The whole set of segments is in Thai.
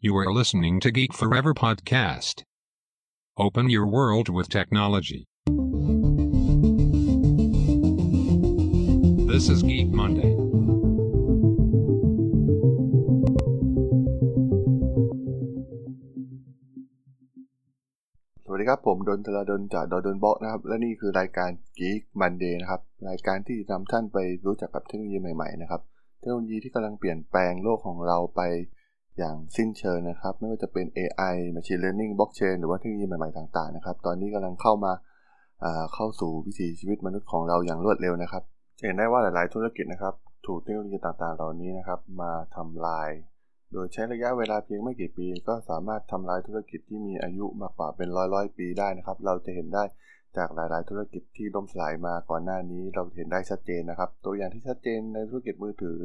You are listening to Geek Forever podcast. Open your world with technology. This is Geek Monday. สวัสดีครับผมดนทลาดนจากดนดนบล็อกนะครับ และนี่คือรายการ Geek Monday นะครับ รายการที่นำท่านไปรู้จักกับเทคโนโลยีใหม่ๆนะครับ เทคโนโลยีที่กำลังเปลี่ยนแปลงโลกของเราไป อย่างสิ้นเชิงนะครับ ไม่ว่าจะเป็น AI Machine Learning Blockchain หรือว่าเทคโนโลยีใหม่ ๆ ต่างๆนะครับ ตอนนี้กำลังเข้ามาาเข้าสู่วิถีชีวิตมนุษย์ของเราอย่างรวดเร็วนะครับจะเห็นได้ว่าหลาย ๆ ธุรกิจนะครับ ถูกเทคโนโลยีต่างๆ เหล่านี้นะครับ มาทำลาย โดยใช้ระยะเวลาเพียงไม่กี่ปี ก็สามารถทำลายธุรกิจที่มีอายุมากกว่าเป็นร้อยร้อยปีได้นะครับ เราจะเห็นได้จากหลาย ๆ ธุรกิจที่ล่มสลายมาก่อนหน้านี้เราเห็นได้ชัดเจนนะครับ ตัวอย่างที่ชัดเจนในธุรกิจมือถือ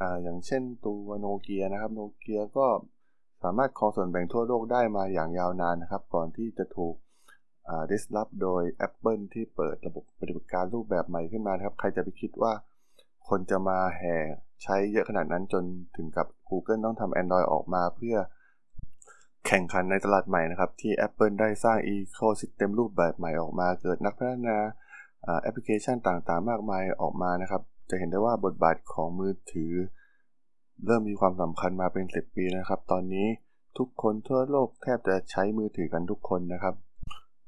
ออย่างเช่นตัวโนเกียนะครับโนเกียก็สามารถครองส่วนแบ่งทั่วโลกได้มาอย่างยาวนานนะครับ ก่อนที่จะถูกอ่า disrupt โดย Apple ที่เปิดระบบปฏิบัติการรูปแบบใหม่ขึ้นมานครับ ใครจะไปคิดว่าคนจะมาแห่ใช้เยอะขนาดนั้นจนถึงกับ Google ต้องทำ Android ออกมาเพื่อแข่งขันในตลาดใหม่นะครับ ที่ Apple ได้สร้าง Ecosystem รูปแบบใหม่ออกมา เกิดนักพัฒนาแอปพลิเคชันต่างๆ มากมายออกมานะครับ จะเห็นได้ว่าบทบาทของมือถือ เริ่มมีความสำคัญมาเป็น 10 ปีนะครับ ตอนนี้ทุกคนทั่วโลกแทบจะใช้มือถือกันทุกคนนะครับ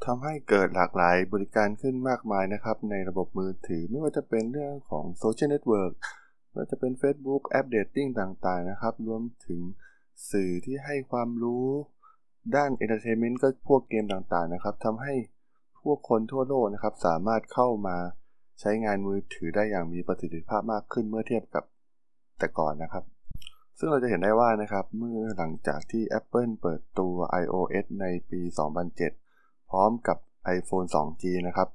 ทำให้เกิดหลากหลายบริการขึ้นมากมายนะครับ ในระบบมือถือไม่ว่าจะเป็นเรื่องของ social network ไม่ว่าจะเป็น Facebook แอป dating ต่างๆนะครับ รวมถึงสื่อที่ให้ความรู้ด้าน entertainment ก็พวกเกมต่างๆนะครับทำให้พวกคนทั่วโลกนะครับ สามารถเข้ามา ใช้งานมือถือได้อย่างมีประสิทธิภาพมากขึ้นเมื่อเทียบกับแต่ก่อนนะครับ ซึ่งเราจะเห็นได้ว่านะครับ เมื่อหลังจากที่ Apple เปิดตัว iOS ในปี 2007 พร้อมกับ iPhone 2G นะครับ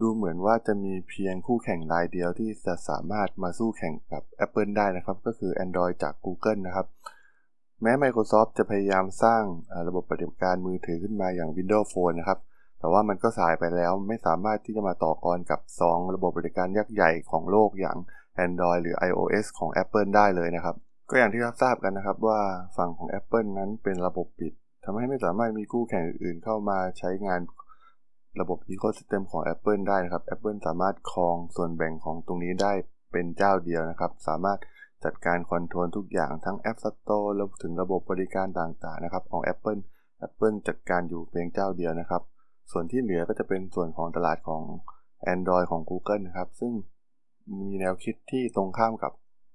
ดูเหมือนว่าจะมีเพียงคู่แข่งรายเดียวที่จะสามารถมาสู้แข่งกับ Apple ได้นะครับ ก็คือ Android จาก Google นะครับ แม้ Microsoft จะพยายามสร้างระบบปฏิบัติการมือถือขึ้นมาอย่าง Windows Phone นะครับ แต่ว่ามันก็สายไปแล้วไม่สามารถที่จะมาต่อกรกับ 2 ระบบบริการยักษ์ใหญ่ของโลกอย่าง Android หรือ iOS ของ Apple ได้เลยนะครับ ก็อย่างที่รับทราบกันนะครับว่าฝั่งของ Apple นั้นเป็นระบบปิดทำให้ไม่สามารถมีคู่แข่งอื่นๆ เข้ามาใช้งานระบบ Ecosystem ของ Apple ได้นะครับ Apple สามารถครองส่วนแบ่งของตรงนี้ได้เป็นเจ้าเดียวนะครับ สามารถจัดการคอนโทรลทุกอย่างทั้ง App Store รวมถึงระบบบริการต่างๆนะครับของ Apple Apple จัดการอยู่เพียงเจ้าเดียวนะครับ ส่วนที่เหลือก็จะเป็นส่วนของตลาดของ Android ของ Google นะครับ ซึ่งมีแนวคิดที่ตรงข้ามกับ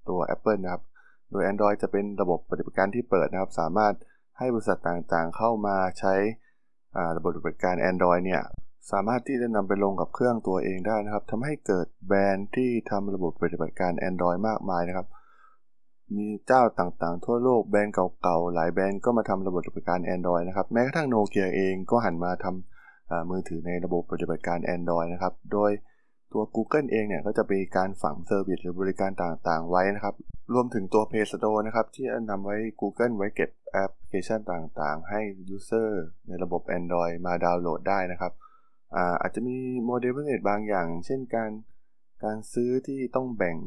ตัว Apple นะครับ โดย Android จะเป็นระบบปฏิบัติการที่เปิดนะครับ สามารถให้บริษัทต่างๆ เข้ามาใช้ระบบปฏิบัติการ Android เนี่ยสามารถที่จะนำไปลงกับเครื่องตัวเองได้นะครับทำให้เกิดแบรนด์ที่ทำระบบปฏิบัติการ Android มากมายนะครับ มีเจ้าต่างๆ ทั่วโลกแบรนด์เก่าๆ หลายแบรนด์ก็มาทำระบบปฏิบัติการ Android นะครับ แม้กระทั่งโนเกียเองก็หันมาทำอ่า มือถือในระบบปฏิบัติการ Android นะครับ โดยตัว Google เองเนี่ยก็จะมีการฝัง service หรือบริการต่างๆ ไว้นะครับ รวมถึงตัว Play Store นะครับ ที่นำไว้ Google ไว้เก็บแอปพลิเคชันต่างๆ ให้ user ในระบบ Android มาดาวน์โหลดได้นะครับอาอาจจะมีโมเดลพิเศษบางอย่าง เช่นการการซื้อที่ต้องแบ่ง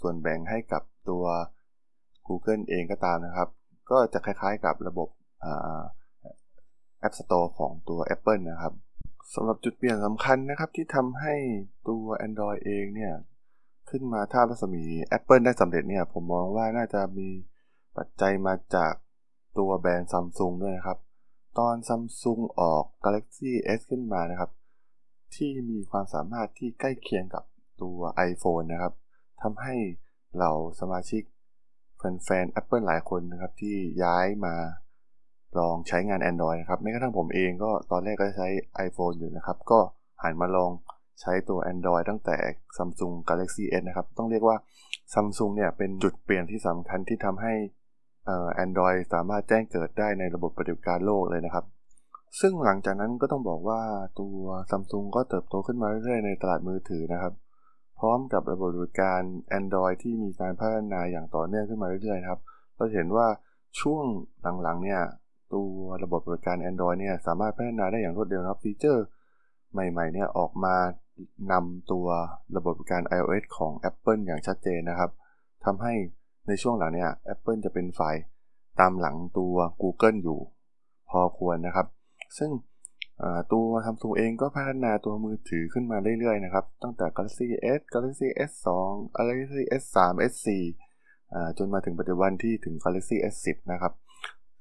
ส่วนแบ่งให้กับตัว Google เองก็ตามนะครับ ก็จะคล้ายๆกับระบบอ่า App Store ของตัว Apple นะครับ สำหรับจุดเปลี่ยนสำคัญนะครับที่ทำให้ตัว Android เองเนี่ยขึ้นมาท่ารัศมี Apple ได้สำเร็จเนี่ยผมมองว่าน่าจะมีปัจจัยมาจากตัวแบรนด์ Samsung ด้วยนะครับ ตอน Samsung ออก Galaxy S ขึ้นมานะครับ ที่มีความสามารถที่ใกล้เคียงกับตัว iPhone นะครับทำให้เราสมาชิกแฟนๆ Apple หลายคนนะครับที่ย้ายมา ลองใช้งาน Android นะครับแม้กระทั่งผมเองก็ตอนแรกก็ใช้ iPhone อยู่นะครับ ก็หันมาลองใช้ตัว Android ตั้งแต่ Samsung Galaxy S นะครับ ต้องเรียกว่า Samsung เนี่ยเป็นจุดเปลี่ยนที่สำคัญที่ทำให้เอ่อ Android สามารถแจ้งเกิดได้ในระบบปฏิบัติการโลกเลยนะครับ ซึ่งหลังจากนั้นก็ต้องบอกว่าตัว Samsung ก็เติบโตขึ้นมาเรื่อยๆในตลาดมือถือนะครับ พร้อมกับระบบปฏิบริการ Android ที่มีการพัฒนาอย่างต่อเนื่องขึ้นมาเรื่อยๆครับ เราเห็นว่าช่วงหลังๆเนี่ย ตัวระบบบริการ Android เนี่ยสามารถพัฒนาได้อย่างรวดเร็วนะครับฟีเจอร์ใหม่ๆเนี่ยออกมานำตัวระบบบริการ iOS ของ Apple อย่างชัดเจนนะครับทำให้ในช่วงหลังเนี่ย Apple จะเป็นฝ่ายตามหลังตัว Google อยู่พอควรนะครับ ซึ่งตัวทำตัวเองก็พัฒนาตัวมือถือขึ้นมาเรื่อยๆนะครับ ตั้งแต่ Galaxy S Galaxy S2 Galaxy S3 S4 จนมาถึงปัจจุบันที่ถึง Galaxy S10 นะครับ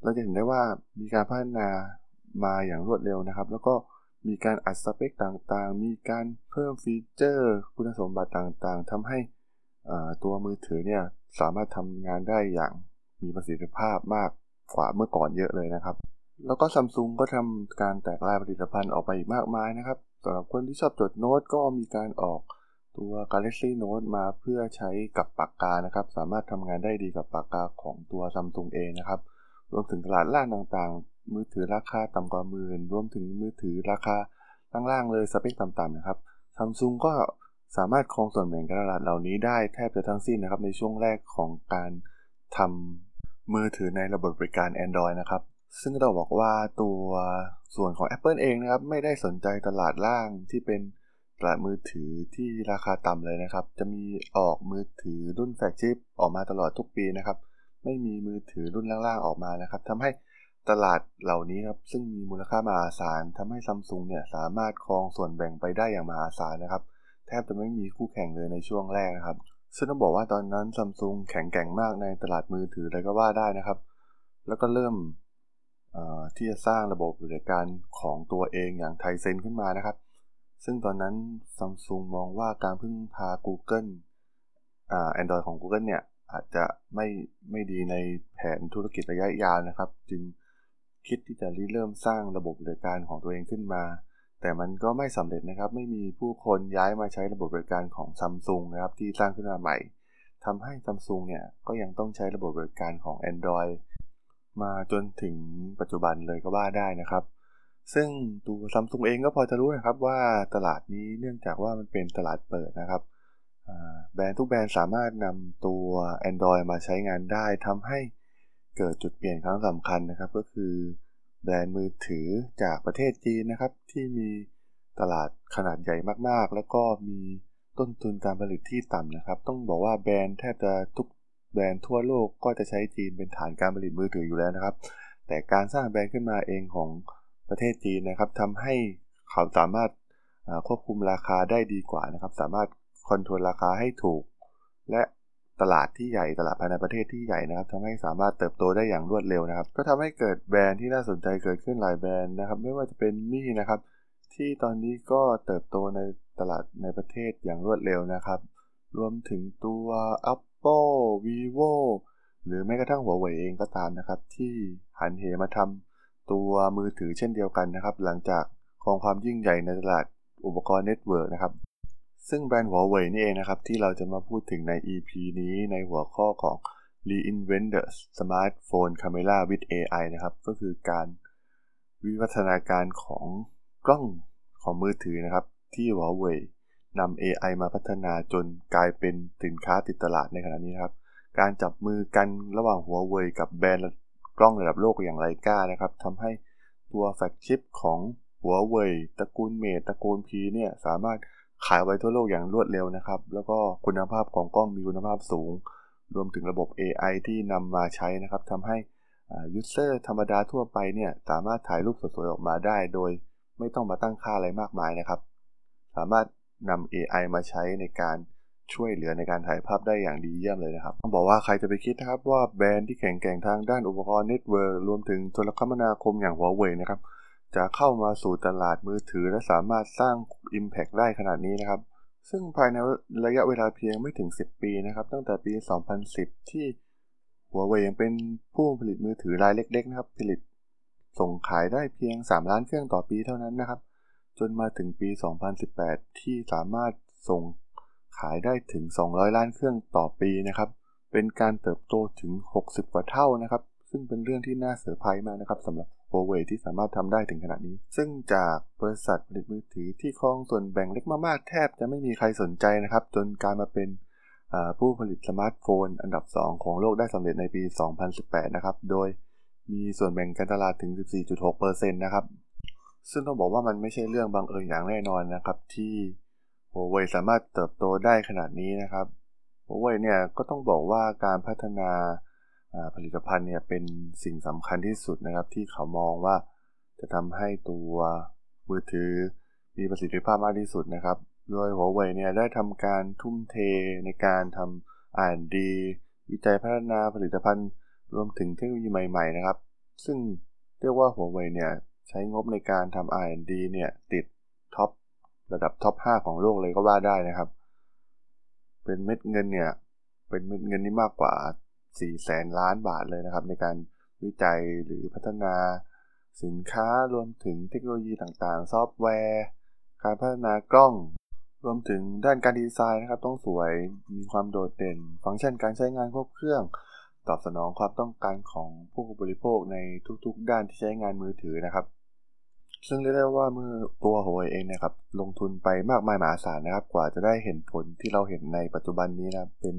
เราจะเห็นได้ว่ามีการพัฒนามาอย่างรวดเร็วนะครับ แล้วก็มีการอัดสเปคต่างๆ มีการเพิ่มฟีเจอร์ คุณสมบัติต่างๆทำให้ตัวมือถือเนี่ยสามารถทำงานได้อย่างมีประสิทธิภาพมากกว่าเมื่อก่อนเยอะเลยนะครับ แล้วก็ซัมซุงก็ทำการแตกลายผลิตภัณฑ์ออกไปอีกมากมายนะครับสำหรับคนที่ชอบจดโน้ตก็มีการออกตัว Galaxy Note มาเพื่อใช้กับปากกานะครับ สามารถทำงานได้ดีกับปากกาของตัวซัมซุงเองนะครับ รวมถึงตลาดล่างต่างๆ มือถือราคาต่ำกว่าหมื่น รวมถึงมือถือราคาล่างๆเลยสเปคต่ำๆนะครับซัมซุงก็สามารถครองส่วนแบ่งการตลาดเหล่านี้ได้แทบจะทั้งสิ้นนะครับ ในช่วงแรกของการทำมือถือในระบบบริการ Android นะครับ ซึ่งเราบอกว่าตัวส่วนของ Apple เองนะครับ ไม่ได้สนใจตลาดล่างที่เป็นตลาดมือถือที่ราคาต่ำเลยนะครับ จะมีออกมือถือรุ่นแฟกชิปออกมาตลอดทุกปีนะครับ ไม่มีมือถือรุ่นล่างๆออกมานะครับทำให้ตลาดเหล่านี้ครับซึ่งมีมูลค่ามหาศาลทำให้ซัมซุงเนี่ยสามารถครองส่วนแบ่งไปได้อย่างมหาศาลนะครับ แทบจะไม่มีคู่แข่งเลยในช่วงแรกนะครับ ซึ่งต้องบอกว่าตอนนั้นซัมซุงแข็งแกร่งมากในตลาดมือถือเลยก็ว่าได้นะครับ แล้วก็เริ่มที่จะสร้างระบบบริการของตัวเองอย่างไทเซนขึ้นมานะครับ ซึ่งตอนนั้นซัมซุงมองว่าการพึ่งพา Google อ่า Android ของ Google เนี่ย อาจจะไม่ไม่ดีในแผนธุรกิจระยะยาวนะครับ จึงคิดที่จะริเริ่มสร้างระบบบริการของตัวเองขึ้นมา แต่มันก็ไม่สำเร็จนะครับ ไม่มีผู้คนย้ายมาใช้ระบบบริการของซัมซุงนะครับที่สร้างขึ้นมาใหม่ทำให้ซัมซุงเนี่ยก็ยังต้องใช้ระบบบริการของ Android มาจนถึงปัจจุบันเลยก็ว่าได้นะครับ ซึ่งตัวซัมซุงเองก็พอจะรู้นะครับว่าตลาดนี้เนื่องจากว่ามันเป็นตลาดเปิดนะครับ แบรนด์ทุกแบรนด์สามารถนำตัว Android มาใช้งานได้ทำให้เกิดจุดเปลี่ยนครั้งสำคัญนะครับ ก็คือแบรนด์มือถือจากประเทศจีนนะครับ ที่มีตลาดขนาดใหญ่มากๆ แล้วก็มีต้นทุนการผลิตที่ต่ำนะครับ ต้องบอกว่าแบรนด์แทบจะทุกแบรนด์ทั่วโลกก็จะใช้จีนเป็นฐานการผลิตมือถืออยู่แล้วนะครับ แต่การสร้างแบรนด์ขึ้นมาเองของประเทศจีนนะครับทำให้เขาสามารถควบคุมราคาได้ดีกว่านะครับ สามารถ คอนโทรลราคาให้ถูก และตลาดที่ใหญ่ตลาดภายในประเทศที่ใหญ่นะครับทำให้สามารถเติบโตได้อย่างรวดเร็วนะครับ ก็ทำให้เกิดแบรนด์ที่น่าสนใจเกิดขึ้นหลายแบรนด์นะครับ ไม่ว่าจะเป็นมี่นะครับ ที่ตอนนี้ก็เติบโตในตลาดในประเทศอย่างรวดเร็วนะครับ รวมถึงตัว Oppo Vivo หรือแม้กระทั่งหัวเว่ยเองก็ตามนะครับ ที่หันเหมาทำตัวมือถือเช่นเดียวกันนะครับ หลังจากครองความยิ่งใหญ่ในตลาดอุปกรณ์ network นะครับ ซึ่งแบรนด์หัวเว่ยนี่เองนะครับ ที่เราจะมาพูดถึงใน EP นี้ในหัวข้อของ Reinvent the Smartphone Camera with AI นะครับ ก็คือการวิวัฒนาการของกล้องของมือถือนะครับ ที่หัวเว่ยนำ AI มาพัฒนาจนกลายเป็นสินค้าติดตลาดในขณะนี้ครับ การจับมือกันระหว่างหัวเว่ยกับแบรนด์กล้องระดับโลกอย่างไรก้านะครับทำให้ตัวแฟลกชิปของหัวเว่ยตระกูลเมทตระกูลพีเนี่ยสามารถ ขายไว้ทั่วโลกอย่างรวดเร็วนะครับ แล้วก็คุณภาพของกล้องมีคุณภาพสูง รวมถึงระบบ AI ที่นำมาใช้นะครับทำให้user ธรรมดาทั่วไปเนี่ยสามารถถ่ายรูปสวยๆออกมาได้ โดยไม่ต้องมาตั้งค่าอะไรมากมายนะครับ สามารถนำ AI มาใช้ในการช่วยเหลือในการถ่ายภาพได้อย่างดีเยี่ยมเลยนะครับ ต้องบอกว่าใครจะไปคิดนะครับว่าแบรนด์ที่แข็งแกร่งทางด้านอุปกรณ์ network รวมถึงโทรคมนาคมอย่างหัวเว่ยนะครับ จะเข้ามาสู่ตลาดมือถือ และสามารถสร้าง impact ได้ขนาดนี้นะครับ ซึ่งภายในระยะเวลาเพียงไม่ถึง 10 ปีนะครับ ตั้งแต่ปี 2010 ที่หัวเว่ยยังเป็นผู้ผลิตมือถือรายเล็ก ๆ นะครับ ผลิตส่งขายได้เพียง 3 ล้านเครื่องต่อปีเท่านั้นนะครับ จนมาถึงปี 2018 ที่สามารถส่งขายได้ถึง 200 ล้านเครื่องต่อปีนะครับ เป็นการเติบโตถึง 60 กว่าเท่านะครับ ซึ่งเป็นเรื่องที่น่าเสือร์ไพรส์มากนะครับสำหรับ โ u เว่ยที่สามารถทำได้ถึงขนาดนี้ ซึ่งจากบริษัทผลิตมือถือที่ครองส่วนแบ่งเล็กมากๆ แทบจะไม่มีใครสนใจนะครับ จนกลายมาเป็นผู้ผลิตสมาร์ทโฟน อันดับ 2 ของโลกได้สำเร็จในปี 2018 นะครับ โดยมีส่วนแบ่งการตลาดถึง 14.6%นะครับ ซึ่งต้องบอกว่ามันไม่ใช่เรื่องบังเอิญอย่างแน่นอนนะครับ ที่โ u เว่ยสามารถเติบโตได้ขนาดนี้นะครับโ u เว่ยเนี่ยก็ต้องบอกว่าการพัฒนา ผลิตภัณฑ์เนี่ยเป็นสิ่งสำคัญที่สุดนะครับ ที่เขามองว่าจะทำให้ตัวมือถือมีประสิทธิภาพมากที่สุดนะครับ โดยหัวเว่ยเนี่ยได้ทำการทุ่มเทในการทำอ่านดี วิจัยพัฒนาผลิตภัณฑ์รวมถึงเทคโนโลยีใหม่ ๆ นะครับ ซึ่งเรียกว่าหัวเว่ยเนี่ยใช้งบในการทำ R&D เนี่ยติดท็อประดับท็อป 5 ของโลกเลยก็ว่าได้นะครับ เป็นเม็ดเงินเนี่ย เป็นเม็ดเงินที่มากกว่า 4แสนล้านบาทเลยนะครับ ในการวิจัยหรือพัฒนาสินค้ารวมถึงเทคโนโลยีต่างๆ ซอฟต์แวร์ การพัฒนากล้อง รวมถึงด้านการดีไซน์นะครับ ต้องสวยมีความโดดเด่น ฟังก์ชันการใช้งานครบเครื่อง ตอบสนองความต้องการของผู้บริโภคในทุกๆ ด้านที่ใช้งานมือถือนะครับ ซึ่งเรียกได้ว่าเมื่อตัวหัวยเองนะครับ ลงทุนไปมากมายมหาศาลนะครับ กว่าจะได้เห็นผลที่เราเห็นในปัจจุบันนี้นะเป็น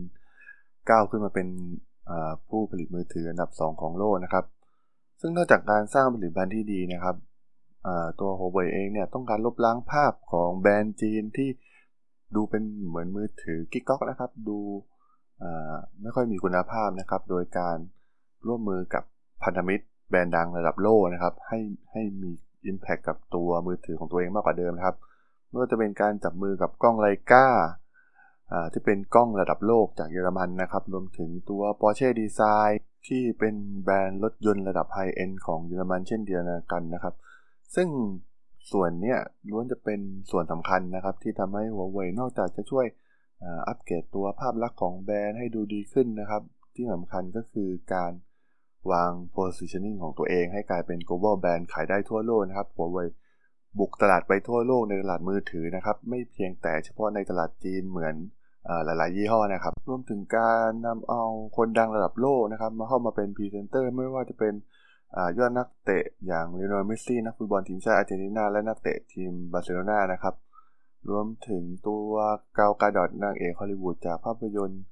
ก้าวขึ้นมาเป็น ผู้ผลิตมือถืออันดับ 2 ของโลกนะครับ ซึ่งนอกจากการสร้างผลิตภัณฑ์ที่ดีนะครับตัวหัวเว่ยเองเนี่ยต้องการลบล้างภาพของแบรนด์จีนที่ดูเป็นเหมือนมือถือกิ๊กก๊อกนะครับ ดูไม่ค่อยมีคุณภาพนะครับ โดยการร่วมมือกับพันธมิตรแบรนด์ดังระดับโลกนะครับ ให้ให้มี Impact กับตัวมือถือของตัวเองมากกว่าเดิมครับไม่ว่าจะเป็นการจับมือกับกล้องไลกา ที่เป็นกล้องระดับโลกจากเยอรมันนะครับ รวมถึงตัว Porsche Design ที่เป็นแบรนด์รถยนต์ระดับไฮเอ็นของเยอรมันเช่นเดียวกันนะครับ ซึ่งส่วนนี้ล้วนจะเป็นส่วนสำคัญนะครับ ที่ทำให้หัวเว่ยนอกจากจะช่วยอัปเกรดตัวภาพลักษณ์ของแบรนด์ให้ดูดีขึ้นนะครับ ที่สำคัญก็คือการวาง positioning ของตัวเองให้กลายเป็น global brand ขายได้ทั่วโลกนะครับหัวเว่ยบุกตลาดไปทั่วโลกในตลาดมือถือนะครับ ไม่เพียงแต่เฉพาะในตลาดจีนเหมือน หลายๆ ยี่ห้อนะครับ รวมถึงการนำเอาคนดังระดับโลกนะครับมาเข้ามาเป็นพรีเซนเตอร์ไม่ว่าจะเป็นยอดนักเตะอย่างลีโอเนล เมสซี่นักฟุตบอลทีมชาติอาร์เจนตินาและนักเตะทีมบาร์เซโลนานะครับ รวมถึงตัวกัล กาดอตนางเอกฮอลลีวูดจากภาพยนตร์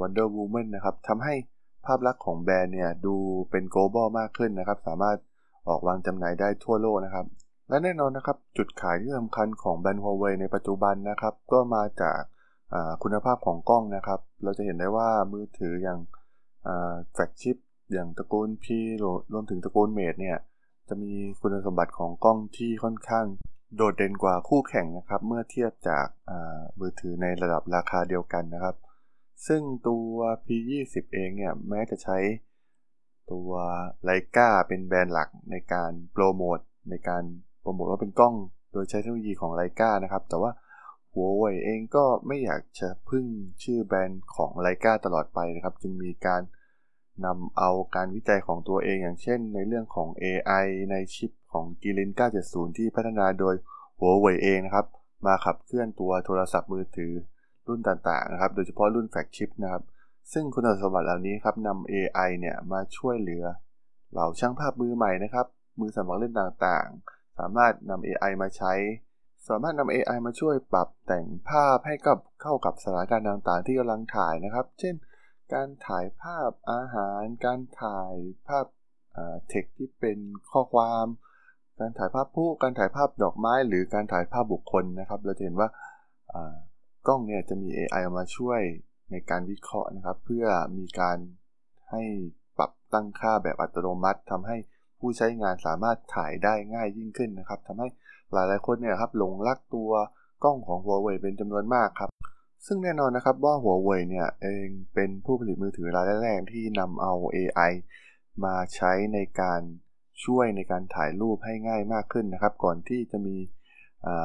Wonder Woman นะครับทำให้ภาพลักษณ์ของแบรนด์เนี่ยดูเป็น global มากขึ้นนะครับ สามารถออกวางจำหน่ายได้ทั่วโลกนะครับ และแน่นอนนะครับ จุดขายที่สำคัญของแบรนด์ Huawei ในปัจจุบันนะครับ ก็มาจาก คุณภาพของกล้องนะครับ เราจะเห็นได้ว่ามือถืออย่างแฟกชิปอย่างตระกูล P รวมถึงตระกูลเมดเนี่ยจะมีคุณสมบัติของกล้องที่ค่อนข้างโดดเด่นกว่าคู่แข่งนะครับ เมื่อเทียบจากมือถือในระดับราคาเดียวกันนะครับ ซึ่งตัว P20 เองเนี่ยแม้จะใช้ตัวไลกาเป็นแบรนด์หลักในการโปรโมทในการโปรโมทว่าเป็นกล้อง โดยใช้เทคโนโลยีของไลกานะครับ แต่ว่า หัวเว่ยเองก็ไม่อยากจะพึ่งชื่อแบรนด์ของไลกาตลอดไปนะครับ จึงมีการนำเอาการวิจัยของตัวเองอย่างเช่น ในเรื่องของ AI ในชิปของ g i l i n 970 ที่พัฒนาโดยหัวเว่ยเองนะครับ มาขับเคลื่อนตัวโทรศัพท์มือถือรุ่นต่างๆนะครับ โดยเฉพาะรุ่นแฟกชิปนะครับ ซึ่งคุณสมบัติเหล่านี้ครับนำ AI เนี่ยมาช่วยเหลือ เหล่าช่างภาพมือใหม่นะครับ มือสมัครเล่นต่างๆ สามารถนำ AI มาใช้ สามารถนำ AI มาช่วยปรับแต่งภาพให้กับเข้ากับสถานการณ์ต่างๆ ที่กำลังถ่ายนะครับ เช่น การถ่ายภาพอาหาร การถ่ายภาพเทคที่เป็นข้อความ การถ่ายภาพผู้ การถ่ายภาพดอกไม้ หรือการถ่ายภาพบุคคลนะครับ เราจะเห็นว่ากล้องเนี่ยจะมี AI มาช่วยในการวิเคราะห์นะครับ เพื่อมีการให้ปรับตั้งค่าแบบอัตโนมัติทำให้ผู้ใช้งานสามารถถ่ายได้ง่ายยิ่งขึ้นนะครับทำให้ หลายๆคนเนี่ยครับหลงรักตัวกล้องของ Huawei เป็นจำนวนมากครับ ซึ่งแน่นอนนะครับว่า Huawei เนี่ยเองเป็นผู้ผลิตมือถือรายแรกๆที่นำเอา AI มาใช้ในการช่วยในการถ่ายรูปให้ง่ายมากขึ้นนะครับ ก่อนที่จะมี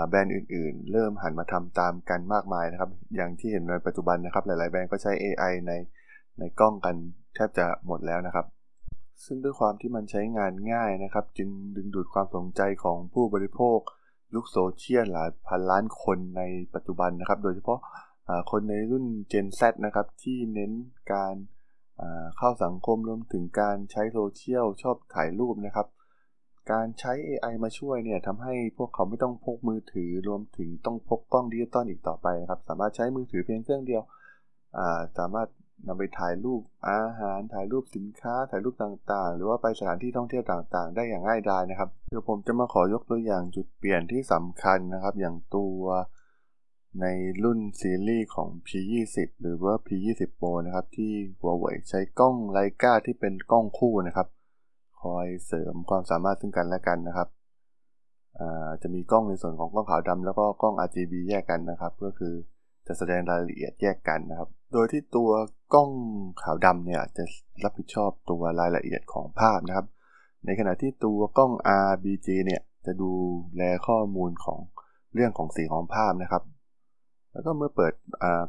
แบรนด์อื่นๆ เริ่มหันมาทำตามกันมากมายนะครับ อย่างที่เห็นในปัจจุบันนะครับ หลาย ๆ แบรนด์ก็ใช้ AI ในในกล้องกันแทบจะหมดแล้วนะครับ ซึ่งด้วยความที่มันใช้งานง่ายนะครับ จึงดึงดูดความสนใจของผู้บริโภคยุคโซเชียลหลายพันล้านคนในปัจจุบันนะครับ โดยเฉพาะคนในรุ่น Gen Z นะครับ ที่เน้นการเข้าสังคมรวมถึงการใช้โซเชียลชอบถ่ายรูปนะครับ การใช้ AI มาช่วยเนี่ยทำให้พวกเขาไม่ต้องพกมือถือรวมถึงต้องพกกล้องดิจิตอลอีกต่อไปนะครับ สามารถใช้มือถือเพียงเครื่องเดียว สามารถ นำไปถ่ายรูปอาหาร ถ่ายรูปสินค้า ถ่ายรูปต่างๆ หรือว่าไปสถานที่ท่องเที่ยวต่างๆ ได้อย่างง่ายดายนะครับ เดี๋ยวผมจะมาขอยกตัวอย่างจุดเปลี่ยนที่สำคัญนะครับ อย่างตัวในรุ่นซีรีส์ของ P20 หรือว่า P20 Pro นะครับ ที่หัวเว่ยใช้กล้องไลกาที่เป็นกล้องคู่นะครับ คอยเสริมความสามารถซึ่งกันและกันนะครับจะมีกล้องในส่วนของกล้องขาวดำแล้วก็กล้อง RGB แยกกันนะครับ ก็คือจะแสดงรายละเอียดแยกกันนะครับ โดยที่ตัวกล้องขาวดำเนี่ยจะรับผิดชอบตัวรายละเอียดของภาพนะครับ ในขณะที่ตัวกล้อง RGB เนี่ยจะดูและข้อมูลของเรื่องของสีของภาพนะครับ แล้วก็เมื่อเปิด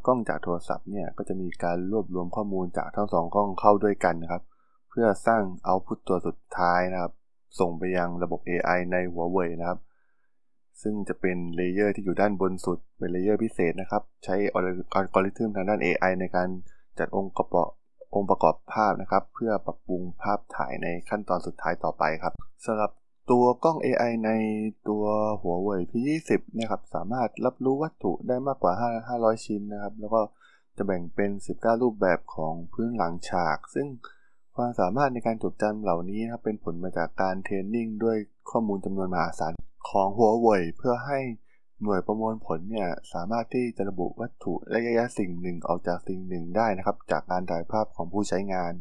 กล้องจากโทรศัพท์เนี่ยก็จะมีการรวบรวมข้อมูลจากทั้งสองกล้องเข้าด้วยกันนะครับ เพื่อสร้าง output ตัวสุดท้ายนะครับ ส่งไปยังระบบ AI ในหัวเว่ยนะครับ ซึ่งจะเป็น layer ที่อยู่ด้านบนสุด เป็น layer พิเศษนะครับ ใช้อัลกอริทึมทางด้าน AI ในการจัดองค์ประกอบองค์ประกอบภาพนะครับ เพื่อปรับปรุงภาพถ่ายในขั้นตอนสุดท้ายต่อไปครับสำหรับตัวกล้อง AI ในตัวหัวเว่ย P20 นะครับสามารถรับรู้วัตถุได้มากกว่า 500 ชิ้นนะครับ แล้วก็จะแบ่งเป็น 19 รูปแบบของพื้นหลังฉาก ซึ่งความสามารถในการจดจำเหล่านี้นะครับเป็นผลมาจากการเทรนนิ่งด้วยข้อมูลจำนวนมหาศาล ของหัวเว่ยเพื่อให้หน่วยประมวลผลเนี่ยสามารถที่จะระบุวัตถุและระยะสิ่งหนึ่งออกจากสิ่งหนึ่งได้นะครับ จากการถ่ายภาพของผู้ใช้งาน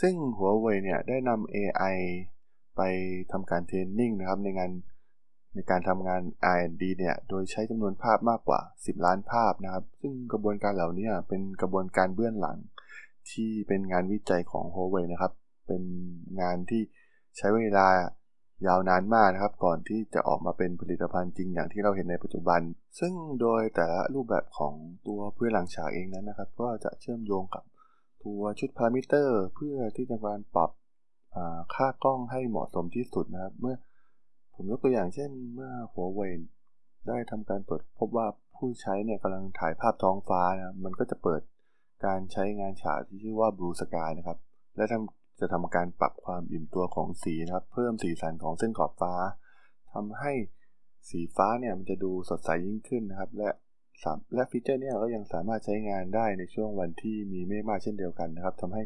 ซึ่งหัวเว่ยเนี่ยได้นำ AI ไปทำการเทรนนิ่งนะครับในงานในการทำงาน R&D เนี่ย โดยใช้จำนวนภาพมากกว่า 10 ล้านภาพนะครับ ซึ่งกระบวนการเหล่านี้เป็นกระบวนการเบื้องหลัง ที่เป็นงานวิจัยของ Huawei นะครับ เป็นงานที่ใช้เวลา ยาวนานมากนะครับ ก่อนที่จะออกมาเป็นผลิตภัณฑ์จริงอย่างที่เราเห็นในปัจจุบัน ซึ่งโดยแต่ละรูปแบบของตัวเพื่อหลังฉากเองนั้นนะครับ ก็จะเชื่อมโยงกับตัวชุดพารามิเตอร์ เพื่อที่จะการปรับค่ากล้องให้เหมาะสมที่สุดนะครับ เมื่อผมยกตัวอย่างเช่นเมื่อหัวเว่ยได้ทำการตรวจพบว่าผู้ใช้เนี่ยกำลังถ่ายภาพท้องฟ้านะมันก็จะเปิดการใช้งานฉากที่ชื่อว่า Blue Sky นะครับ และท จะทำการปรับความอิ่มตัวของสีนะครับ เพิ่มสีสันของเส้นขอบฟ้าทำให้สีฟ้าเนี่ยมันจะดูสดใสยิ่งขึ้นนะครับ และและฟีเจอร์เนี่ยก็ยังสามารถใช้งานได้ในช่วงวันที่มีเมฆมากเช่นเดียวกันนะครับทำให้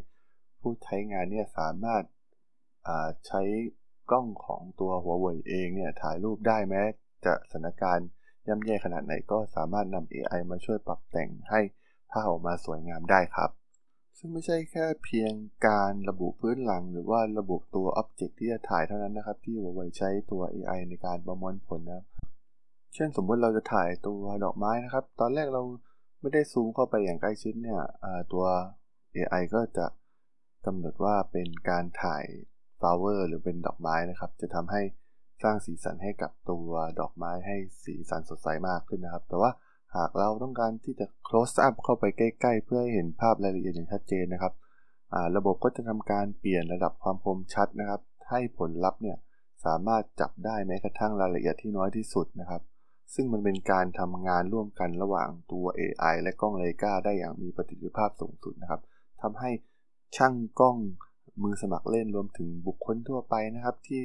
ผู้ใช้งานเนี่ยสามารถใช้กล้องของตัวหัวเว่ยเองเนี่ยถ่ายรูปได้แม้ จะสถานการณ์ย่ำแย่ขนาดไหนก็สามารถนำ AI มาช่วยปรับแต่งให้ภาพออกมาสวยงามได้ครับ ซึ่งไม่ใช่แค่เพียงการระบุพื้นหลัง หรือว่าระบุตัวอ็อบเจกต์ที่จะถ่ายเท่านั้นนะครับ ที่หัวไวใช้ตัว AI ในการประมวลผลนะครับ เช่นสมมติเราจะถ่ายตัวดอกไม้นะครับ ตอนแรกเราไม่ได้ซูมเข้าไปอย่างใกล้ชิดเนี่ยตัว AI ก็จะกำหนดว่าเป็นการถ่าย flower หรือเป็นดอกไม้นะครับ จะทำให้สร้างสีสันให้กับตัวดอกไม้ให้สีสันสดใสมากขึ้นนะครับ แต่ว่า หากเราต้องการที่จะ close up เข้าไปใกล้ ๆ เพื่อให้เห็นภาพรายละเอียดอย่างชัดเจนนะครับระบบก็จะทำการเปลี่ยนระดับความคมชัดนะครับ ให้ผลลัพธ์เนี่ยสามารถจับได้แม้กระทั่งรายละเอียดที่น้อยที่สุดนะครับ ซึ่งมันเป็นการทำงานร่วมกันระหว่างตัว AI และกล้องเลกาได้อย่างมีประสิทธิภาพสูงสุดนะครับทำให้ช่างกล้องมือสมัครเล่นรวมถึงบุคคลทั่วไปนะครับ ที่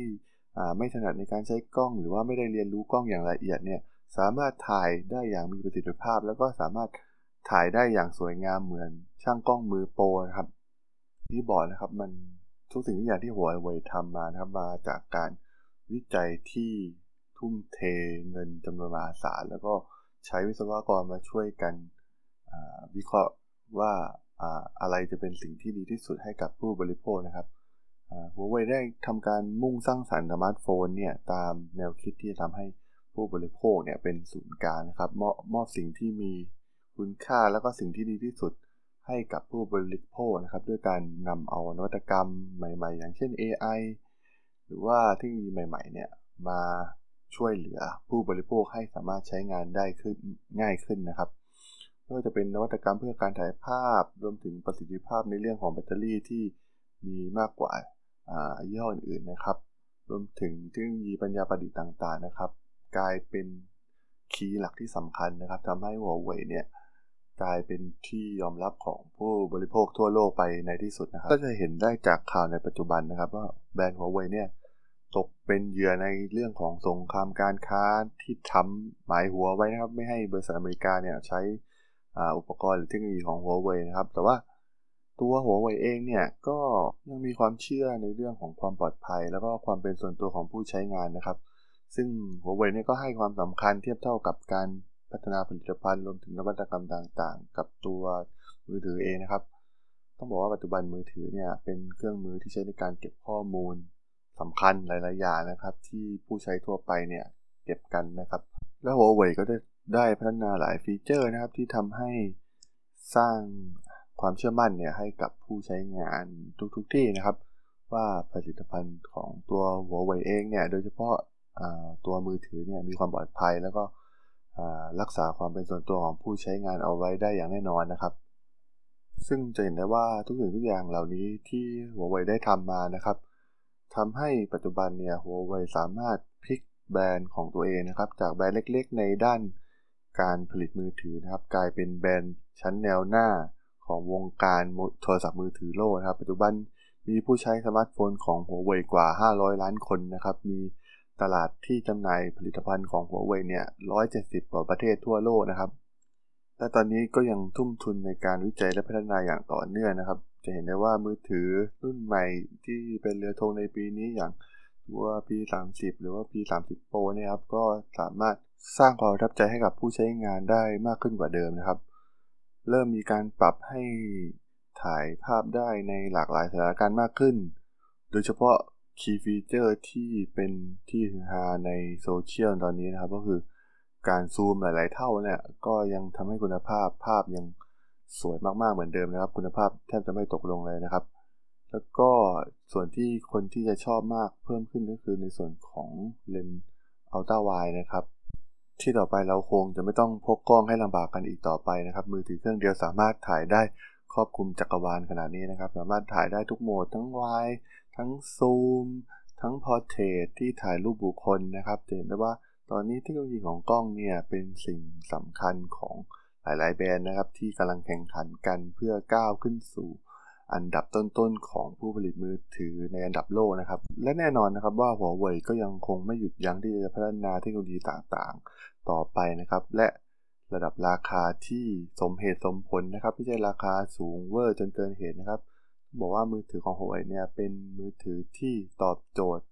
ไม่ถนัดในการใช้กล้อง หรือว่าไม่ได้เรียนรู้กล้องอย่างละเอียดเนี่ย สามารถถ่ายได้อย่างมีประสิทธิภาพ แล้วก็สามารถถ่ายได้อย่างสวยงามเหมือน ช่างกล้องมือโปรนะครับ ที่บอกนะครับมันทุกสิ่งทุกอย่างที่หัวเว่ยทำมานะครับมาจากการวิจัยที่ทุ่มเทเงินจำนวนมหาศาลแล้วก็ใช้วิศวกรมาช่วยกันวิเคราะห์ว่าอะไรจะเป็นสิ่งที่ดีที่สุดให้กับผู้บริโภคนะครับหัวเว่ยได้ทำการมุ่งสร้างสรรค์สมาร์ทโฟนเนี่ยตามแนวคิดที่จะทำให้ ผู้บริโภคเนี่ยเป็นศูนย์กลางนะครับมอบมอบสิ่งที่มีคุณค่าแล้วก็สิ่งที่ดีที่สุดให้กับผู้บริโภคนะครับ ด้วยการนำเอานวัตกรรมใหม่ ๆ อย่างเช่น AI หรือว่าเทคโนโลยีใหม่ ๆ เนี่ยมาช่วยเหลือผู้บริโภคให้สามารถใช้งานได้ขึ้นง่ายขึ้นนะครับไม่ว่าจะเป็นนวัตกรรมเพื่อการถ่ายภาพ รวมถึงประสิทธิภาพในเรื่องของแบตเตอรี่ที่มีมากกว่ายี่ห้ออื่นๆนะครับ รวมถึงเทคโนโลยีปัญญาประดิษฐ์ต่างๆนะครับ กลายเป็นคีย์หลักที่สำคัญนะครับทำให้หัวเว่ยเนี่ยกลายเป็นที่ยอมรับของผู้บริโภคทั่วโลกไปในที่สุดนะครับ ก็จะเห็นได้จากข่าวในปัจจุบันนะครับ ว่าแบรนด์หัวเว่ยเนี่ยตกเป็นเหยื่อในเรื่องของสงครามการค้าที่ทำหมายหัวไว้นะครับ ไม่ให้บริษัทอเมริกาเนี่ยใช้อุปกรณ์หรือเทคโนโลยีของหัวเว่ยนะครับ แต่ว่าตัวหัวเว่ยเองเนี่ยก็ยังมีความเชื่อในเรื่องของความปลอดภัย แล้วก็ความเป็นส่วนตัวของผู้ใช้งานนะครับ ซึ่งหัวเว่ยเนี่ยก็ให้ความสำคัญเทียบเท่ากับการพัฒนาผลิตภัณฑ์รวมถึงนวัตกรรมต่างๆ กับตัวมือถือเองนะครับ ต้องบอกว่าปัจจุบันมือถือเนี่ยเป็นเครื่องมือที่ใช้ในการเก็บข้อมูลสำคัญหลายๆอย่างนะครับ ที่ผู้ใช้ทั่วไปเนี่ยเก็บกันนะครับ แล้วหัวเว่ยก็ได้ได้พัฒนาหลายฟีเจอร์นะครับที่ทำให้สร้างความเชื่อมั่นเนี่ยให้กับผู้ใช้งานทุกๆทที่นะครับ ว่าผลิตภัณฑ์ของตัวหัวเว่ยเองเนี่ยโดยเฉพาะ ตัวมือถือเนี่ยมีความปลอดภัย แล้วก็รักษาความเป็นส่วนตัวของผู้ใช้งานเอาไว้ได้อย่างแน่นอนนะครับ ซึ่งจะเห็นได้ว่าทุกสิ่งทุกอย่างเหล่านี้ที่หัวเว่ยได้ทำมานะครับทำให้ปัจจุบันเนี่ยหัวเว่ยสามารถพลิกแบรนด์ของตัวเองนะครับ จากแบรนด์เล็กๆ ในด้านการผลิตมือถือนะครับ กลายเป็นแบรนด์ชั้นแนวหน้าของวงการโทรศัพท์มือถือโลกนะครับ ปัจจุบันมีผู้ใช้สมาร์ทโฟนของหัวเว่ยกว่า 500 ล้านคนนะครับ มี ตลาดที่จำหน่ายผลิตภัณฑ์ของหัวเว่ยเนี่ย170 กว่าประเทศทั่วโลกนะครับ และตอนนี้ก็ยังทุ่มทุนในการวิจัยและพัฒนาอย่างต่อเนื่องนะครับ จะเห็นได้ว่ามือถือรุ่นใหม่ที่เป็นเรือธงในปีนี้อย่างตัว P30 หรือว่า P30 Pro เนี่ยครับ ก็สามารถสร้างความประทับใจให้กับผู้ใช้งานได้มากขึ้นกว่าเดิมนะครับ เริ่มมีการปรับให้ถ่ายภาพได้ในหลากหลายสถานการณ์มากขึ้น โดยเฉพาะ key feature ที่เป็นที่ฮือฮาในโซเชียลตอนนี้นะครับ ก็คือการซูมหลาย ๆ เท่าเนี่ย ก็ยังทำให้คุณภาพภาพยังสวยมาก ๆ เหมือนเดิมนะครับ คุณภาพแทบจะไม่ตกลงเลยนะครับ แล้วก็ส่วนที่คนที่จะชอบมากเพิ่มขึ้นก็คือในส่วนของเลนส์ ultra wideนะครับ ที่ต่อไปเราคงจะไม่ต้องพกกล้องให้ลำบากกันอีกต่อไปนะครับ มือถือเครื่องเดียวสามารถถ่ายได้ครอบคลุมจักรวาลขนาดนี้นะครับ สามารถถ่ายได้ทุกโหมดทั้งไว ทั้งซูม ทั้ง portrait ที่ถ่ายรูปบุคคลนะครับจะเห็นได้ว่าตอนนี้เทคโนโลยีของกล้องเนี่ยเป็นสิ่งสำคัญของหลาย ๆ แบรนด์นะครับ ที่กำลังแข่งขันกันเพื่อก้าวขึ้นสู่อันดับต้น ๆ ของผู้ผลิตมือถือในอันดับโลกนะครับ และแน่นอนนะครับว่าหัวเว่ยก็ยังคงไม่หยุดยั้งที่จะพัฒนาเทคโนโลยีต่าง ๆ ต่อไปนะครับ และระดับราคาที่สมเหตุสมผลนะครับ ไม่ใช่ราคาสูงเวอร์จนเกินเหตุนะครับ บอกว่ามือถือของหัวเว่ยเนี่ยเป็นมือถือที่ตอบโจทย์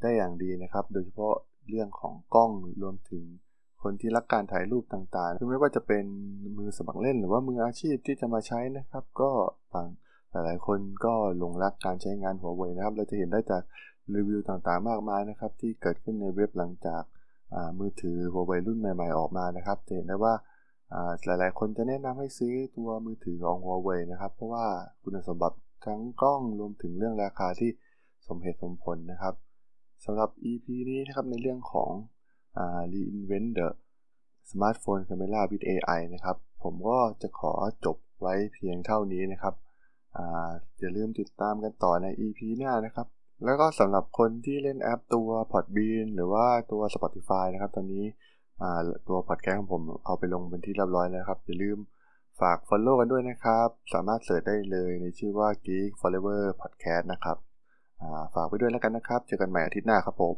ได้อย่างดีนะครับ โดยเฉพาะเรื่องของกล้องรวมถึงคนที่รักการถ่ายรูปต่างๆคือไม่ว่าจะเป็นมือสมัครเล่นหรือว่ามืออาชีพที่จะมาใช้นะครับ ก็ต่างหลายๆคนก็หลงรักการใช้งานหัวเว่ยนะครับ เราจะเห็นได้จากรีวิวต่างๆมากมายนะครับ ที่เกิดขึ้นในเว็บหลังจากมือถือหัวเว่ยรุ่นใหม่ ๆ ออกมานะครับจะเห็นได้ว่า หลายๆ คนจะแนะนำให้ซื้อตัวมือถือของหัวเว่ยนะครับ เพราะว่าคุณสมบัติทั้งกล้องรวมถึงเรื่องราคาที่สมเหตุสมผลนะครับสำหรับ EP นี้นะครับในเรื่องของ reinvent the smartphone camera with AI นะครับ ผมก็จะขอจบไว้เพียงเท่านี้นะครับอย่าลืมติดตามกันต่อใน EP หน้านะครับ แล้วก็สำหรับคนที่เล่นแอปตัว Podbean หรือว่าตัว Spotify นะครับ ตอนนี้ ตัวพอดแคสต์ของผมเอาไปลงเป็นที่เรียบร้อยแล้วครับ อย่าลืมฝาก Follow กันด้วยนะครับ สามารถเสิร์ชได้เลยในชื่อว่า Geek Forever Podcast นะครับฝากไปด้วยแล้วกันนะครับ เจอกันใหม่อาทิตย์หน้าครับผม